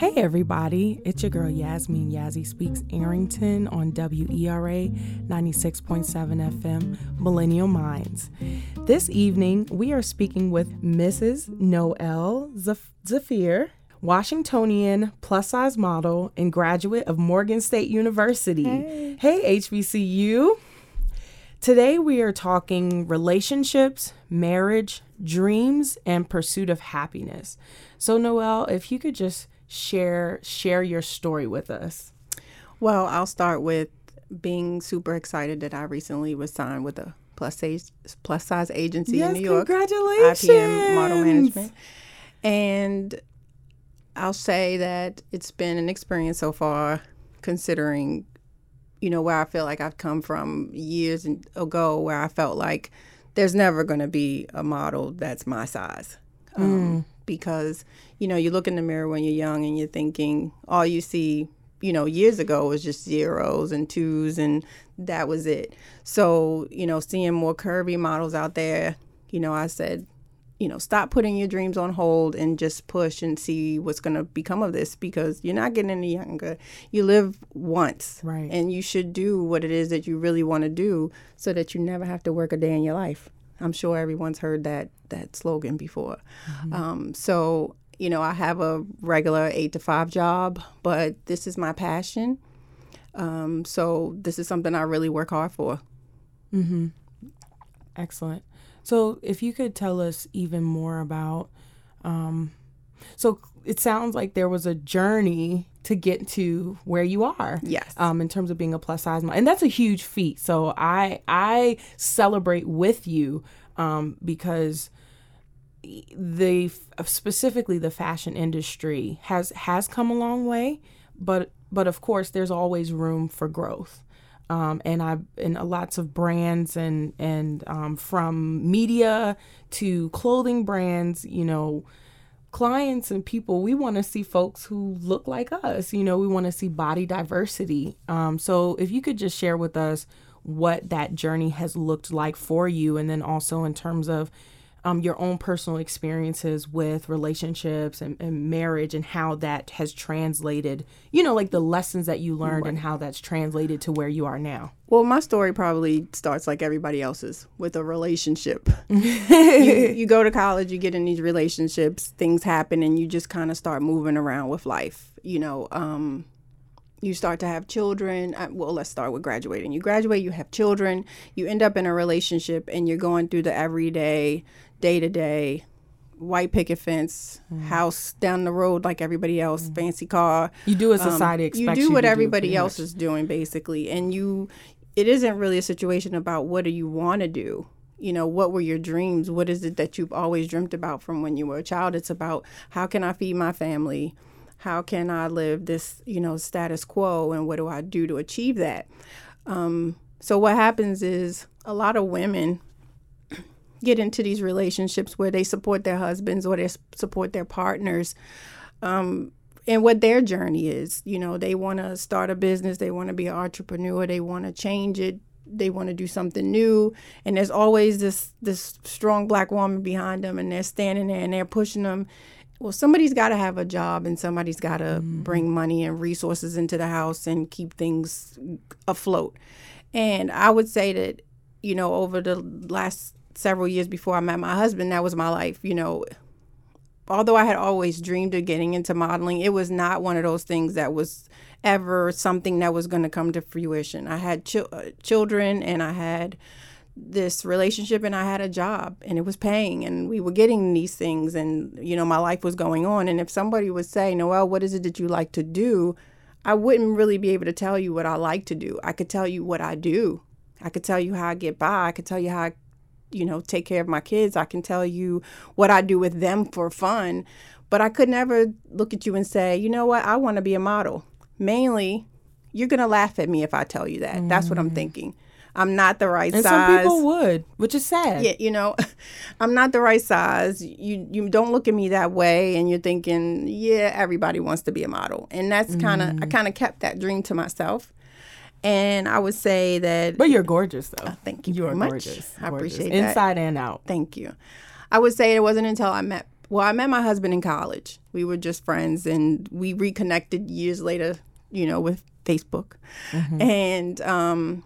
Hey everybody, it's your girl Yasmin Yazzie Speaks Arrington on WERA 96.7 FM Millennial Minds. This evening, we are speaking with Mrs. Noelle Zafir, Washingtonian plus size model and graduate of Morgan State University. Hey, hey HBCU. Today, we are talking relationships, marriage, dreams, and pursuit of happiness. So, Noelle, if you could just share share your story with us. Well, I'll start with being super excited that I recently was signed with a plus size plus size agency yes, in New York. Congratulations. IPM Model Management. And I'll say that it's been an experience so far considering you know where I feel like I've come from years ago where I felt like there's never going to be a model that's my size. Um, mm because you know you look in the mirror when you're young and you're thinking all you see you know years ago was just zeros and twos and that was it. So you know seeing more curvy models out there you know i said you know stop putting your dreams on hold and just push and see what's going to become of this because you're not getting any younger. You live once right. and you should do what it is that you really want to do so that you never have to work a day in your life I'm sure everyone's heard that that slogan before. Mm-hmm. Um, so you know, I have a regular eight to five job, but this is my passion. Um, so this is something I really work hard for. Mm-hmm. Excellent. So if you could tell us even more about, um, so it sounds like there was a journey to get to where you are. Yes. Um, in terms of being a plus size model, and that's a huge feat. So I I celebrate with you um, because the specifically the fashion industry has has come a long way, but but of course there's always room for growth. Um, and I and lots of brands and and um, from media to clothing brands, you know, clients and people, we want to see folks who look like us. You know, we want to see body diversity. Um, so if you could just share with us what that journey has looked like for you, and then also in terms of um, your own personal experiences with relationships and, and, marriage and how that has translated, you know, like the lessons that you learned right. and how that's translated to where you are now. Well, my story probably starts like everybody else's with a relationship. you, you go to college, you get in these relationships, things happen, and you just kind of start moving around with life. You know, um, you start to have children. Uh, well, let's start with graduating. You graduate, you have children, you end up in a relationship, and you're going through the everyday day to day white picket fence, mm. house down the road like everybody else, mm. fancy car. You do what um, society um, expects. You do what you everybody do, else much. is doing basically, and you. It isn't really a situation about what do you want to do. You know, what were your dreams? What is it that you've always dreamt about from when you were a child? It's about how can I feed my family? How can I live this, you know, status quo? And what do I do to achieve that? Um, so what happens is a lot of women get into these relationships where they support their husbands or they support their partners um, and what their journey is. You know, they want to start a business, they want to be an entrepreneur, they want to change it, they want to do something new, and there's always this this strong black woman behind them, and they're standing there and they're pushing them. Well, somebody's got to have a job, and somebody's got to mm-hmm. bring money and resources into the house and keep things afloat. And I would say that, you know, over the last several years before I met my husband, that was my life. You know, although I had always dreamed of getting into modeling, it was not one of those things that was ever something that was going to come to fruition. I had ch- uh, children and I had this relationship and I had a job and it was paying and we were getting these things and you know my life was going on. And if somebody would say Noelle what is it that you like to do? I wouldn't really be able to tell you what I like to do. I could tell you what I do. I could tell you how I get by. I could tell you how I you know, take care of my kids. I can tell you what I do with them for fun. But I could never look at you and say, you know what, I want to be a model. Mainly, you're going to laugh at me if I tell you that. Mm. That's what I'm mm. thinking. I'm not the right and size. some people would, which is sad. Yeah, you know, I'm not the right size. You you don't look at me that way, and you're thinking, yeah, everybody wants to be a model, and that's kind of mm. I kind of kept that dream to myself. And I would say that. But you're gorgeous, though. Uh, thank you. You are much. gorgeous. I gorgeous. appreciate Inside that. Inside and out. Thank you. I would say it wasn't until I met Well, I met my husband in college. We were just friends, and we reconnected years later. You know, with Facebook, and um,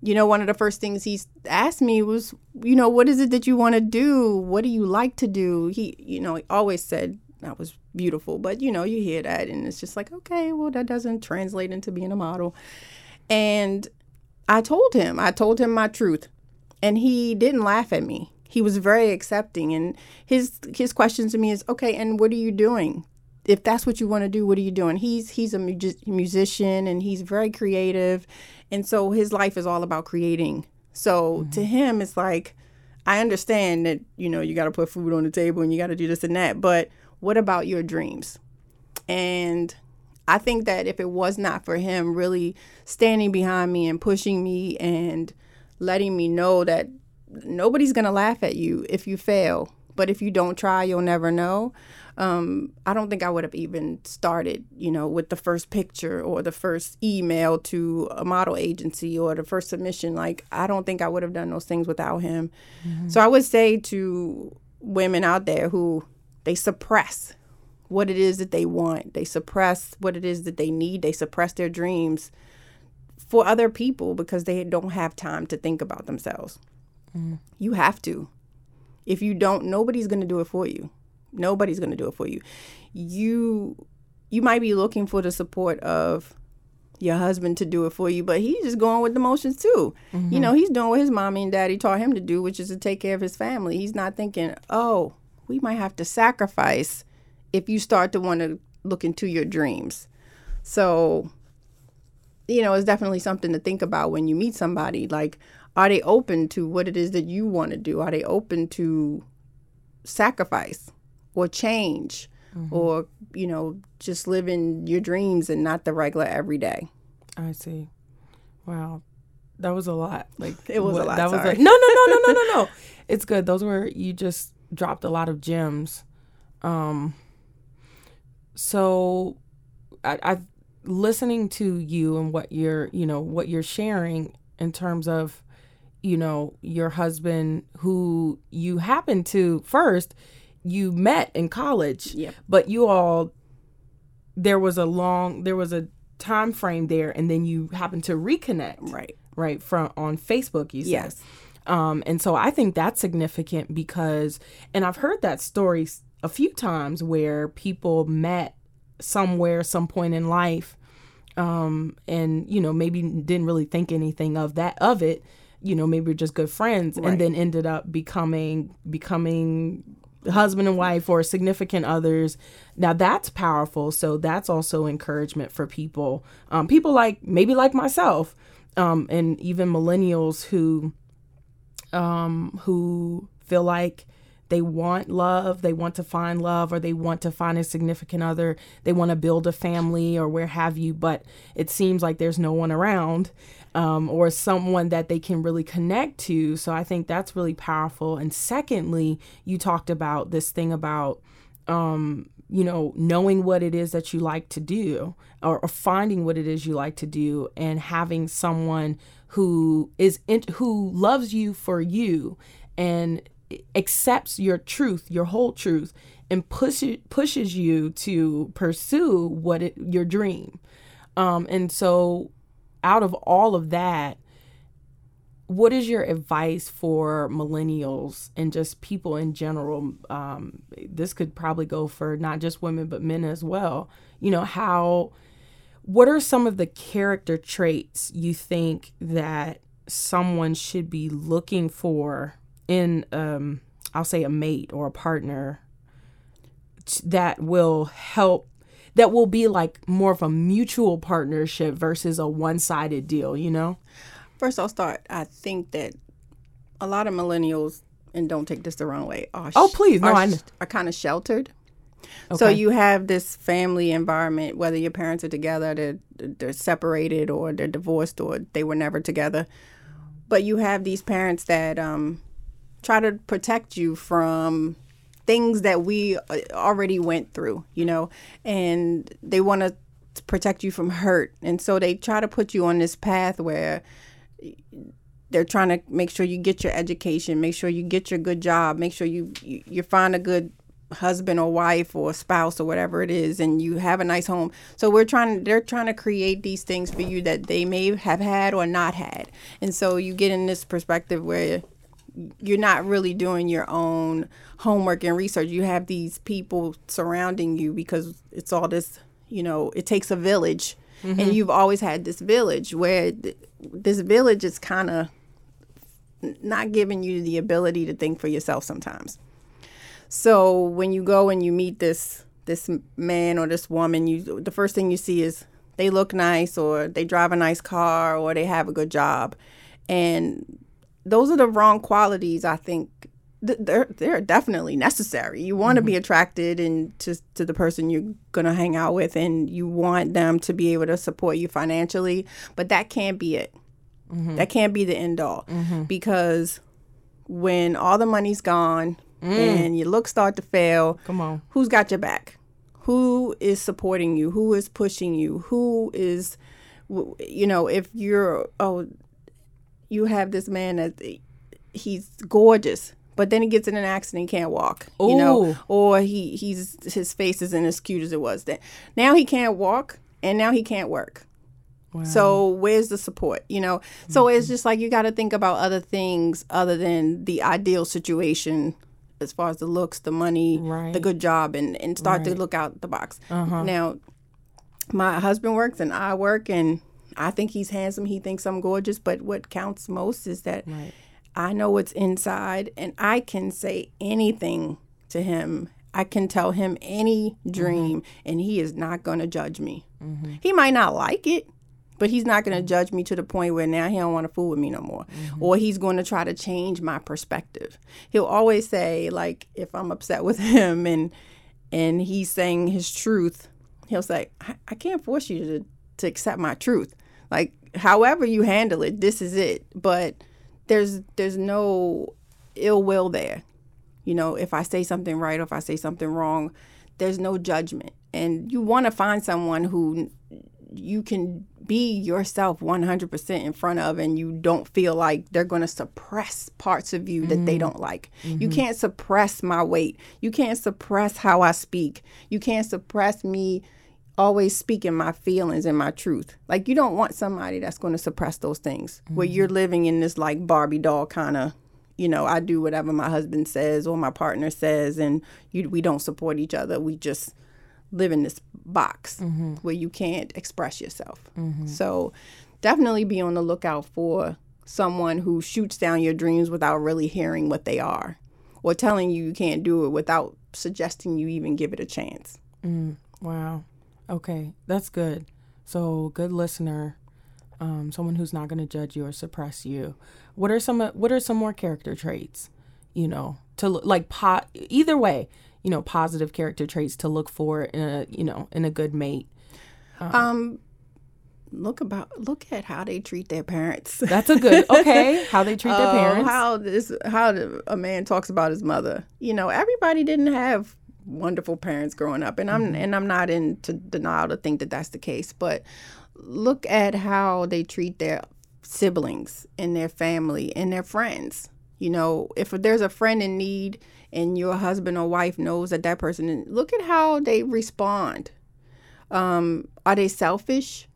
you know, one of the first things he asked me was, you know, what is it that you want to do? What do you like to do? He, you know, he always said that was beautiful, but you know, you hear that, and it's just like, okay, well, that doesn't translate into being a model. And I told him, I told him my truth, and he didn't laugh at me. He was very accepting, and his his questions to me is, okay, and what are you doing? If that's what you want to do, what are you doing? He's he's a mu- musician and he's very creative, and so his life is all about creating. So mm-hmm. to him, it's like, I understand that you know you got to put food on the table and you got to do this and that, but what about your dreams? And I think that if it was not for him really standing behind me and pushing me and letting me know that nobody's going to laugh at you if you fail, but if you don't try, you'll never know. Um, I don't think I would have even started, you know, with the first picture or the first email to a model agency or the first submission. Like, I don't think I would have done those things without him. So I would say to women out there who they suppress what it is that they want. They suppress what it is that they need. They suppress their dreams for other people because they don't have time to think about themselves. Mm. You have to. If you don't, nobody's going to do it for you. Nobody's going to do it for you. You you might be looking for the support of your husband to do it for you, but he's just going with the motions too. You mm-hmm. know, he's doing what his mommy and daddy taught him to do, which is to take care of his family. He's not thinking, "Oh, we might have to sacrifice if you start to want to look into your dreams." So, you know, it's definitely something to think about when you meet somebody. Like, are they open to what it is that you want to do? Are they open to sacrifice or change or, you know, just living your dreams and not the regular everyday? I see. Wow. That was a lot. Like It was a lot, That was sorry. no, no, no, no, no, no, no. It's good. Those were you just dropped a lot of gems. Um. So, I, I listening to you and what you're, you know, what you're sharing in terms of, you know, your husband who you happen to first you met in college, Yep. but you all there was a long there was a time frame there and then you happened to reconnect Right. right from on facebook you said Yes. um and so i think that's significant because and i've heard that story a few times where people met somewhere some point in life um and you know maybe didn't really think anything of that of it you know maybe we're just good friends Right. and then ended up becoming becoming husband and wife or significant others now that's powerful so that's also encouragement for people um, people like maybe like myself um, and even millennials who um, who feel like they want love, they want to find love, or they want to find a significant other, they want to build a family or where have you, but it seems like there's no one around um, or someone that they can really connect to. So I think that's really powerful. And secondly, you talked about this thing about um, you know, knowing what it is that you like to do or, or finding what it is you like to do and having someone who is in, who loves you for you and accepts your truth, your whole truth and pushes pushes you to pursue what it, your dream. Um, and so out of all of that, what is your advice for millennials and just people in general um, this could probably go for not just women but men as well you know how what are some of the character traits you think that someone should be looking for in um, i'll say a mate or a partner t- that will help that will be like more of a mutual partnership versus a one-sided deal you know First, I'll start. I think that a lot of millennials, and don't take this the wrong way, are Oh, please. No, are, I are kind of sheltered. Okay. So you have this family environment, whether your parents are together, they're, they're separated, or they're divorced, or they were never together. But you have these parents that um, try to protect you from things that we uh, already went through, you know, and they want to protect you from hurt. And so they try to put you on this path where they're trying to make sure you get your education, make sure you get your good job, make sure you you, you find a good husband or wife or spouse or whatever it is and you have a nice home. So we're trying they're trying to create these things for you that they may have had or not had. And so you get in this perspective where you're not really doing your own homework and research you have these people surrounding you because it's all this you know it takes a village mm-hmm. and you've always had this village where th- this village is kind of not giving you the ability to think for yourself sometimes so when you go and you meet this this man or this woman, you the first thing you see is they look nice or they drive a nice car or they have a good job. And those are the wrong qualities I think they're they're definitely necessary. You want to mm-hmm. be attracted and to to the person you're gonna hang out with, and you want them to be able to support you financially. But that can't be it. Mm-hmm. That can't be the end all mm-hmm. because when all the money's gone, mm. and your looks start to fail, come on, who's got your back? Who is supporting you? Who is pushing you? Who is, you know, if you're oh, you have this man that he's gorgeous, but then he gets in an accident, he can't walk, Ooh. you know, or he he's his face isn't as cute as it was then. Now he can't walk, and now he can't work. Wow. So where's the support? You know, so mm-hmm. it's just like you got to think about other things other than the ideal situation as far as the looks, the money, right. the good job, and, and start right. to look out the box. Uh-huh. Now, my husband works and I work, and I think he's handsome. He thinks I'm gorgeous. But what counts most is that right. I know what's inside, and I can say anything to him. I can tell him any dream, mm-hmm. and he is not going to judge me. Mm-hmm. He might not like it, but he's not going to judge me to the point where now he don't want to fool with me no more mm-hmm. or he's going to try to change my perspective he'll always say like if i'm upset with him and and he's saying his truth he'll say i, I can't force you to, to accept my truth like however you handle it this is it but there's there's no ill will there you know if i say something right or if i say something wrong there's no judgment and you want to find someone who you can be yourself 100% in front of and you don't feel like they're going to suppress parts of you that mm-hmm. they don't like. Mm-hmm. You can't suppress my weight. You can't suppress how I speak. You can't suppress me always speaking my feelings and my truth. Like you don't want somebody that's going to suppress those things mm-hmm. where you're living in this like Barbie doll kind of you know, I do whatever my husband says or my partner says, and you, we don't support each other. We just live in this box mm-hmm. where you can't express yourself. Mm-hmm. So definitely be on the lookout for someone who shoots down your dreams without really hearing what they are or telling you you can't do it without suggesting you even give it a chance. Mm, wow. Okay, that's good. So, good listener, um, someone who's not going to judge you or suppress you. What are some What are some more character traits? You know, to like pot either way you know positive character traits to look for in a you know in a good mate um, um look about look at how they treat their parents that's a good okay how they treat their uh, parents how this how a man talks about his mother you know everybody didn't have wonderful parents growing up. And i'm mm-hmm. and i'm not into denial to think that that's the case but look at how they treat their siblings and their family and their friends. You know if there's a friend in need and your husband or wife knows that that person look at how they respond. Um, are they selfish?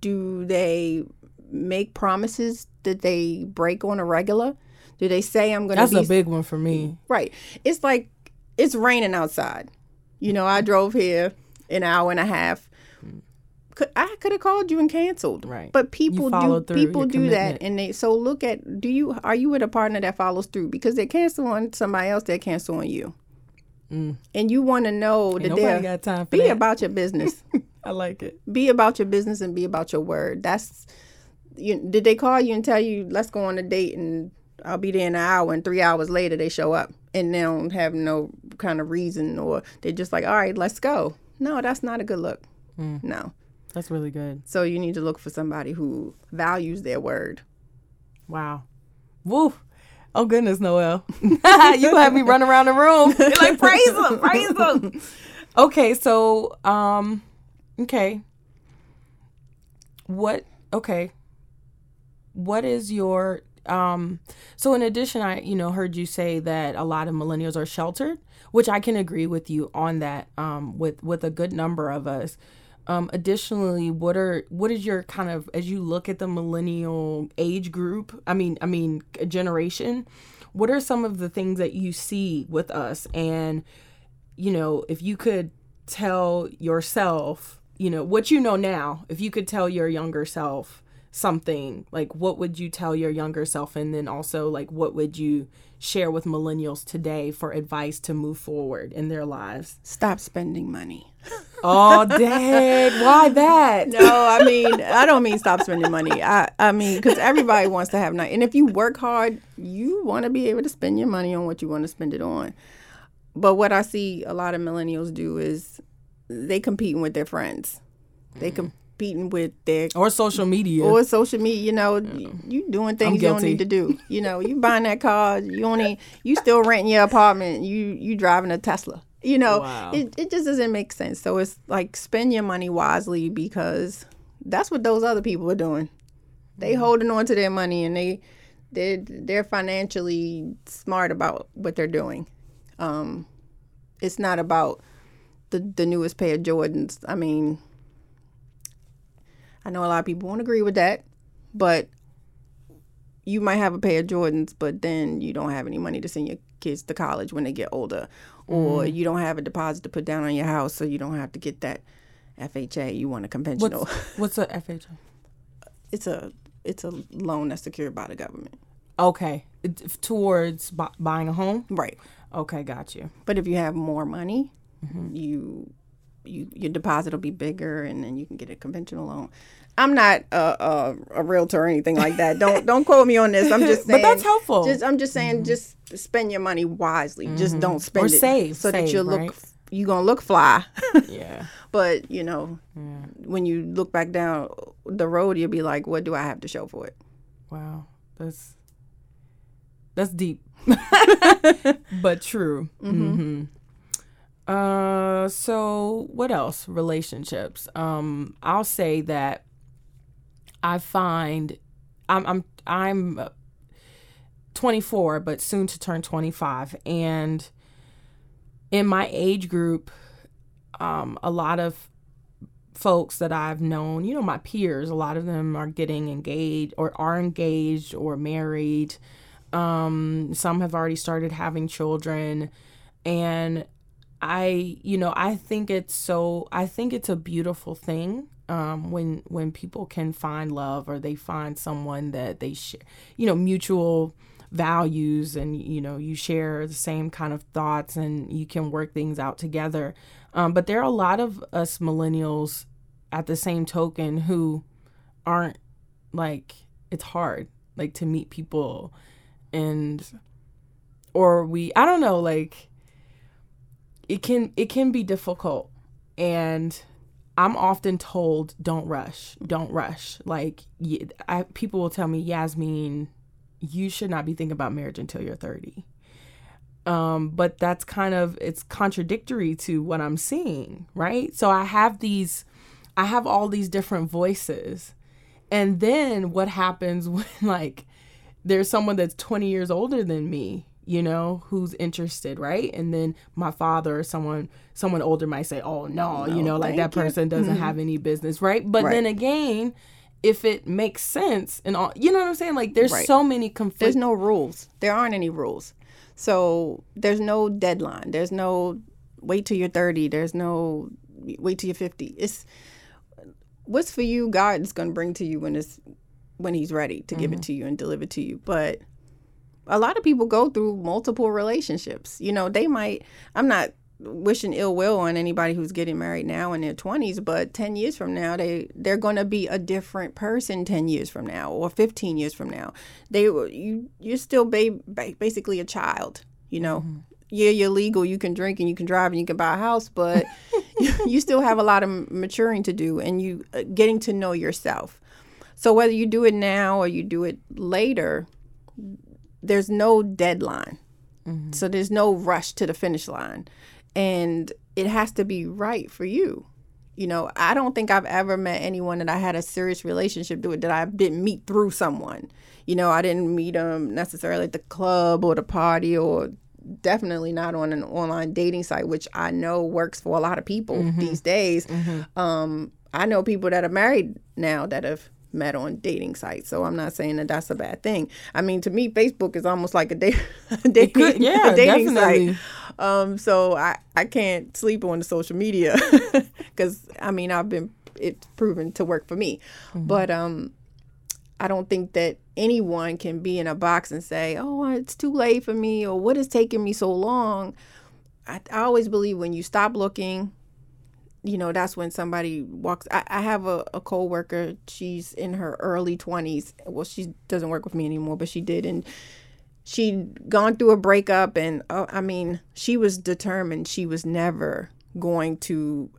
Do they make promises that they break on a regular? Do they say i'm gonna that's a big one for me. Right. It's like it's raining outside you know i drove here an hour and a half could I could have called you and canceled. Right. But people do people do that and they so look at do you are you with a partner that follows through because they cancel on somebody else they cancel on you. Mm. And you want to know Ain't that they got time for be that. about your business. I like it. Be about your business and be about your word. That's you did they call you and tell you let's go on a date and I'll be there in an hour and three hours later they show up and they don't have no kind of reason or they're just like, all right, let's go. No, that's not a good look. Mm. No. That's really good. So you need to look for somebody who values their word. Wow. Woo. Oh goodness, Noel. you have me run around the room. You're like, praise them, praise them. Okay, so um okay. What okay. What is your Um, so in addition, I you know heard you say that a lot of millennials are sheltered, which I can agree with you on that. Um, with with a good number of us. Um, additionally, what are what is your kind of as you look at the millennial age group? I mean, I mean generation. What are some of the things that you see with us? And you know, if you could tell yourself, you know, what you know now, if you could tell your younger self something, like what would you tell your younger self? And then also, like, what would you share with millennials today for advice to move forward in their lives? Stop spending money. Oh, dad, why that? No, I mean, I don't mean stop spending money. I, I mean, because everybody wants to have night. And if you work hard, you want to be able to spend your money on what you want to spend it on. But what I see a lot of millennials do is they competing with their friends. They competing with their Or social media. or social media. You know, you, you doing things you don't need to do. You know, you buying that car. You only you still renting your apartment. You you driving a Tesla. You know, Wow. it it just doesn't make sense. So it's like spend your money wisely because that's what those other people are doing. They holding on to their money and they they they're financially smart about what they're doing. Um, it's not about the the newest pair of Jordans. I mean, I know a lot of people won't agree with that, but you might have a pair of Jordans, but then you don't have any money to send your kids to college when they get older, or you don't have a deposit to put down on your house, so you don't have to get that FHA. You want a conventional. What's a FHA? it's a it's a loan that's secured by the government, Okay, It- towards bu- buying a home. right? Okay, got you. But if you have more money, Mm-hmm. you you your deposit will be bigger, and then you can get a conventional loan. I'm not a, a, a realtor or anything like that. Don't don't quote me on this. I'm just saying. But that's helpful. Just I'm just saying, just spend your money wisely. Just don't spend Mm-hmm. Or it save, so that you look right? you gonna look fly. Yeah. but you know, when you look back down the road, you'll be like, what do I have to show for it? Wow, that's that's deep, but true. hmm Uh, so what else? Relationships. Um, I'll say that I find I'm I'm I'm uh, 24, but soon to turn 25, and in my age group, um, a lot of folks that I've known, you know, my peers, a lot of them are getting engaged or are engaged or married. Um, some have already started having children. And I, you know, I think it's so, I think it's a beautiful thing. Um, when when people can find love or they find someone that they share, you know, mutual values and you know you share the same kind of thoughts and you can work things out together. Um, but there are a lot of us millennials at the same token who aren't like it's hard like to meet people and or we I don't know like it can it can be difficult. And I'm often told don't rush don't rush. Like I, people will tell me Yasmin you should not be thinking about marriage until you're 30 um but that's kind of it's contradictory to what I'm seeing right? So I have these I have all these different voices. And then what happens when like there's someone that's 20 years older than me you know who's interested right and then my father or someone someone older might say oh no, you know like that thank you. person doesn't mm-hmm. have any business right but Right. then again if it makes sense and all you know what i'm saying like there's Right. so many conflicts There's no rules. There aren't any rules. So there's no deadline. There's no wait till you're 30. There's no wait till you're 50. It's what's for you. God is going to bring to you when it's when He's ready to give it mm-hmm. to you and deliver it to you. But a lot of people go through multiple relationships. You know, they might. I'm not wishing ill will on anybody who's getting married now in their 20s but 10 years from now they they're going to be a different person 10 years from now or 15 years from now they you you're still ba- ba- basically a child you know yeah you're legal you can drink and you can drive and you can buy a house but you still have a lot of maturing to do and you uh, getting to know yourself so whether you do it now or you do it later there's no deadline so there's no rush to the finish line and it has to be right for you You know, I don't think I've ever met anyone that I had a serious relationship with that I didn't meet through someone. You know, I didn't meet them necessarily at the club or the party or definitely not on an online dating site, which I know works for a lot of people mm-hmm. these days. Mm-hmm. Um, I know people that are married now that have met on dating sites. So I'm not saying that that's a bad thing. I mean, to me, Facebook is almost like a, da- dating, could, yeah, a dating definitely. site. Um, so I, I can't sleep on the social media because I mean I've been it's proven to work for me, mm-hmm. but um, I don't think that anyone can be in a box and say, "Oh, it's too late for me," or "What is taking me so long." I, I always believe when you stop looking, you know, that's when somebody walks. I, I have a, a co-worker. She's in her early 20s. Well, she doesn't work with me anymore, but she did. And she'd gone through a breakup. And uh, I mean, she was determined she was never going to,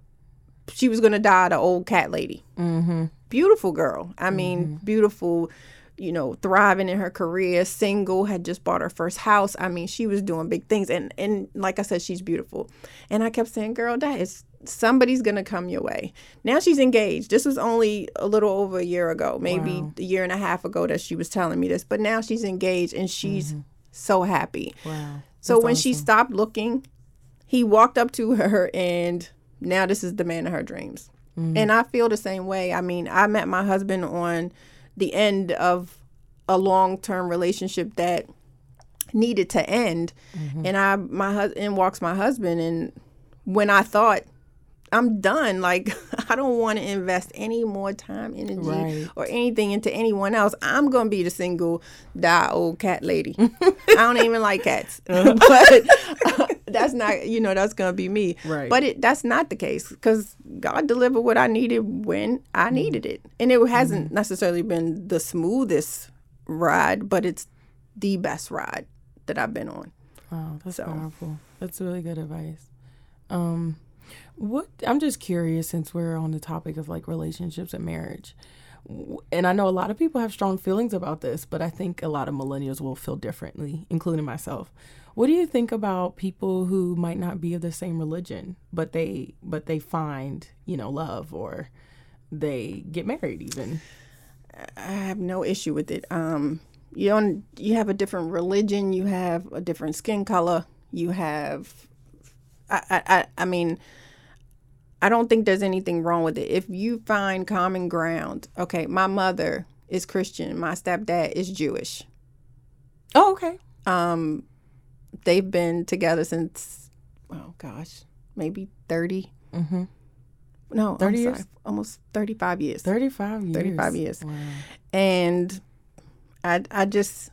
she was going to die the old cat lady. Mm-hmm. Beautiful girl. I mean, mm-hmm. beautiful you know, thriving in her career, single, had just bought her first house. I mean, she was doing big things. And and like I said, she's beautiful. And I kept saying, girl, that is somebody's gonna come your way. Now she's engaged. This was only a little over a year ago, maybe wow. a year and a half ago that she was telling me this. But now she's engaged and she's mm-hmm. so happy. Wow. So when awesome. she stopped looking, he walked up to her and now this is the man of her dreams. Mm-hmm. And I feel the same way. I mean, I met my husband on the end of a long term relationship that needed to end. Mm-hmm. And I my husband walks my husband and when I thought I'm done. Like I don't want to invest any more time, energy, right. or anything into anyone else. I'm gonna be the single, die old cat lady. I don't even like cats, uh-huh. but uh, that's not you know that's gonna be me. Right. But it, that's not the case because God delivered what I needed when I mm-hmm. needed it, and it hasn't mm-hmm. necessarily been the smoothest ride, but it's the best ride that I've been on. Wow, that's so. powerful. That's really good advice. Um, what I'm just curious since we're on the topic of like relationships and marriage. And I know a lot of people have strong feelings about this, but I think a lot of millennials will feel differently, including myself. What do you think about people who might not be of the same religion, but they but they find, you know, love or they get married even? I have no issue with it. Um you don't you have a different religion, you have a different skin color, you have I I I mean I don't think there's anything wrong with it. If you find common ground, okay, my mother is Christian, my stepdad is Jewish. Oh, okay. Um, they've been together since, oh gosh, maybe 30. Mm-hmm. No, 30 I'm years? Sorry, almost 35 years. 35 years. 35 years. Wow. And I, I just,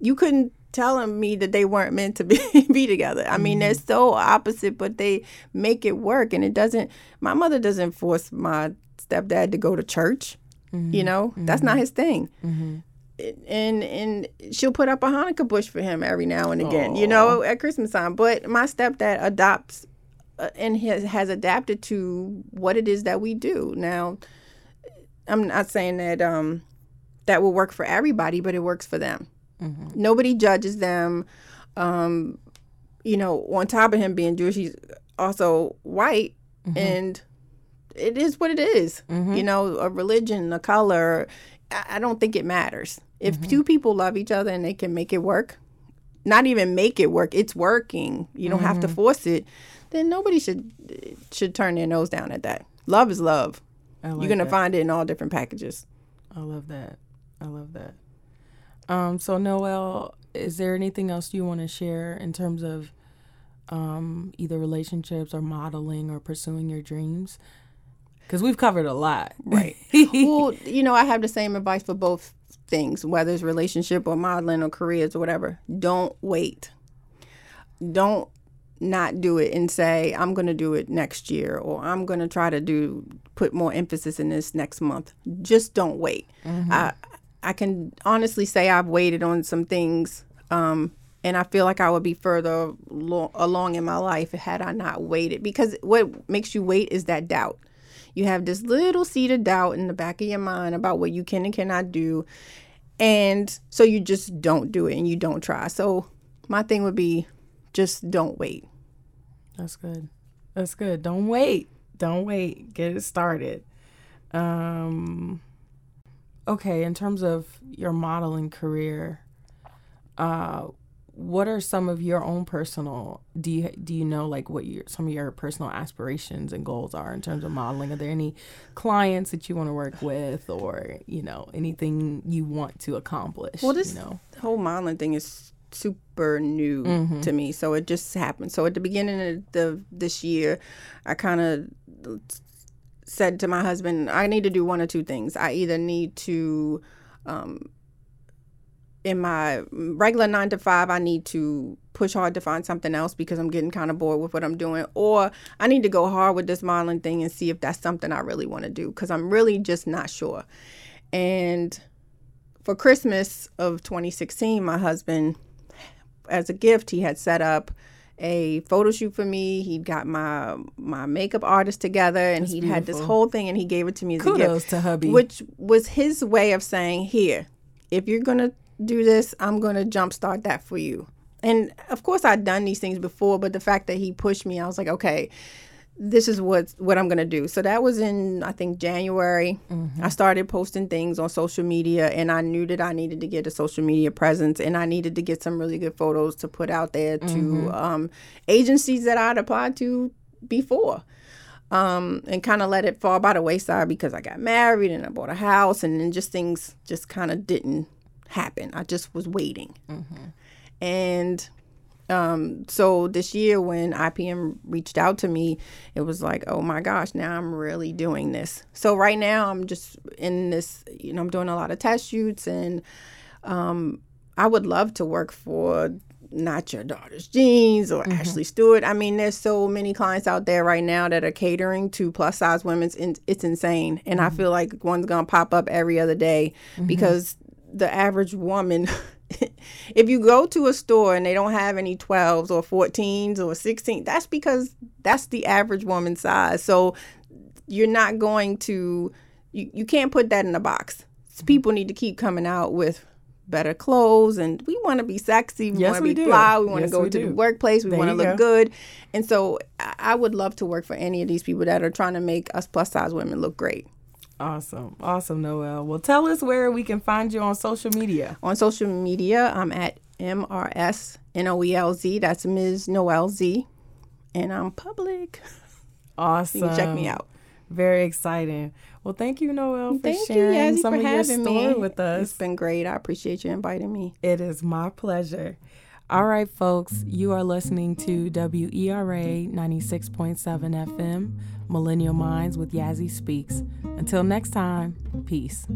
you couldn't telling me that they weren't meant to be, be together. I mean, mm-hmm. they're so opposite, but they make it work. And it doesn't, my mother doesn't force my stepdad to go to church. Mm-hmm. You know, mm-hmm. that's not mm-hmm. his thing. Mm-hmm. And and she'll put up a Hanukkah bush for him every now and again, Aww. you know, at Christmas time. But my stepdad adopts uh, and has, has adapted to what it is that we do. Now, I'm not saying that um, that will work for everybody, but it works for them. Mm-hmm. Nobody judges them. Um, you know, on top of him being Jewish, he's also white, mm-hmm. and it is what it is. Mm-hmm. You know, a religion, a color. I, I don't think it matters. If mm-hmm. two people love each other and they can make it work, not even make it work, it's working. You don't have to mm-hmm. force it. Then nobody should should turn their nose down at that. Love is love. Like You're gonna that. find it in all different packages. I love that. I love that. Um, so Noel, is there anything else you want to share in terms of um, either relationships or modeling or pursuing your dreams? Because we've covered a lot, right? well, you know, I have the same advice for both things, whether it's relationship or modeling or careers or whatever. Don't wait. Don't not do it and say I'm going to do it next year or I'm going to try to do put more emphasis in this next month. Just don't wait. Mm-hmm. I I can honestly say I've waited on some things, um, and I feel like I would be further lo- along in my life had I not waited. Because what makes you wait is that doubt. You have this little seed of doubt in the back of your mind about what you can and cannot do, and so you just don't do it and you don't try. So my thing would be, just don't wait. That's good. That's good. Don't wait. Don't wait. Get it started. Um, okay, in terms of your modeling career, uh, what are some of your own personal do you do you know like what your some of your personal aspirations and goals are in terms of modeling are there any clients that you want to work with or you know anything you want to accomplish well this you know? whole modeling thing is super new mm-hmm. to me so it just happened so at the beginning of the this year i kind of said to my husband i need to do one or two things i either need to um, in my regular nine to five, I need to push hard to find something else because I'm getting kind of bored with what I'm doing. Or I need to go hard with this modeling thing and see if that's something I really want to do because I'm really just not sure. And for Christmas of 2016, my husband, as a gift, he had set up a photo shoot for me. He got my my makeup artist together, and he had this whole thing, and he gave it to me as Kudos a gift. to hubby, which was his way of saying, "Here, if you're gonna do this, I'm to jumpstart that for you. And of course, I'd done these things before, but the fact that he pushed me, I was like, okay, this is what what I'm gonna do. So that was in I think January. Mm-hmm. I started posting things on social media, and I knew that I needed to get a social media presence, and I needed to get some really good photos to put out there to mm-hmm. um, agencies that I'd applied to before. Um, and kind of let it fall by the wayside because I got married and I bought a house, and then just things just kind of didn't happen. I just was waiting. Mm-hmm. And um, so this year when IPM reached out to me, it was like, oh my gosh, now I'm really doing this. So right now I'm just in this, you know, I'm doing a lot of test shoots and um, I would love to work for not your daughter's jeans or mm-hmm. Ashley Stewart. I mean, there's so many clients out there right now that are catering to plus size women. It's, it's insane. And mm-hmm. I feel like one's going to pop up every other day mm-hmm. because the average woman if you go to a store and they don't have any 12s or 14s or 16 that's because that's the average woman size so you're not going to you, you can't put that in a box so mm-hmm. people need to keep coming out with better clothes and we want to be sexy we yes, want to be do. fly we want yes, to go to do. the workplace we want to look go. good and so i would love to work for any of these people that are trying to make us plus size women look great Awesome. Awesome, Noel. Well, tell us where we can find you on social media. On social media, I'm at MRS Noelz. That's Ms. Noel Z. And I'm public. Awesome. You can check me out. Very exciting. Well, thank you, Noel, for thank sharing you, some of your story me. with us. It's been great. I appreciate you inviting me. It is my pleasure. All right, folks, you are listening to WERA 96.7 FM, Millennial Minds with Yazzie Speaks. Until next time, peace.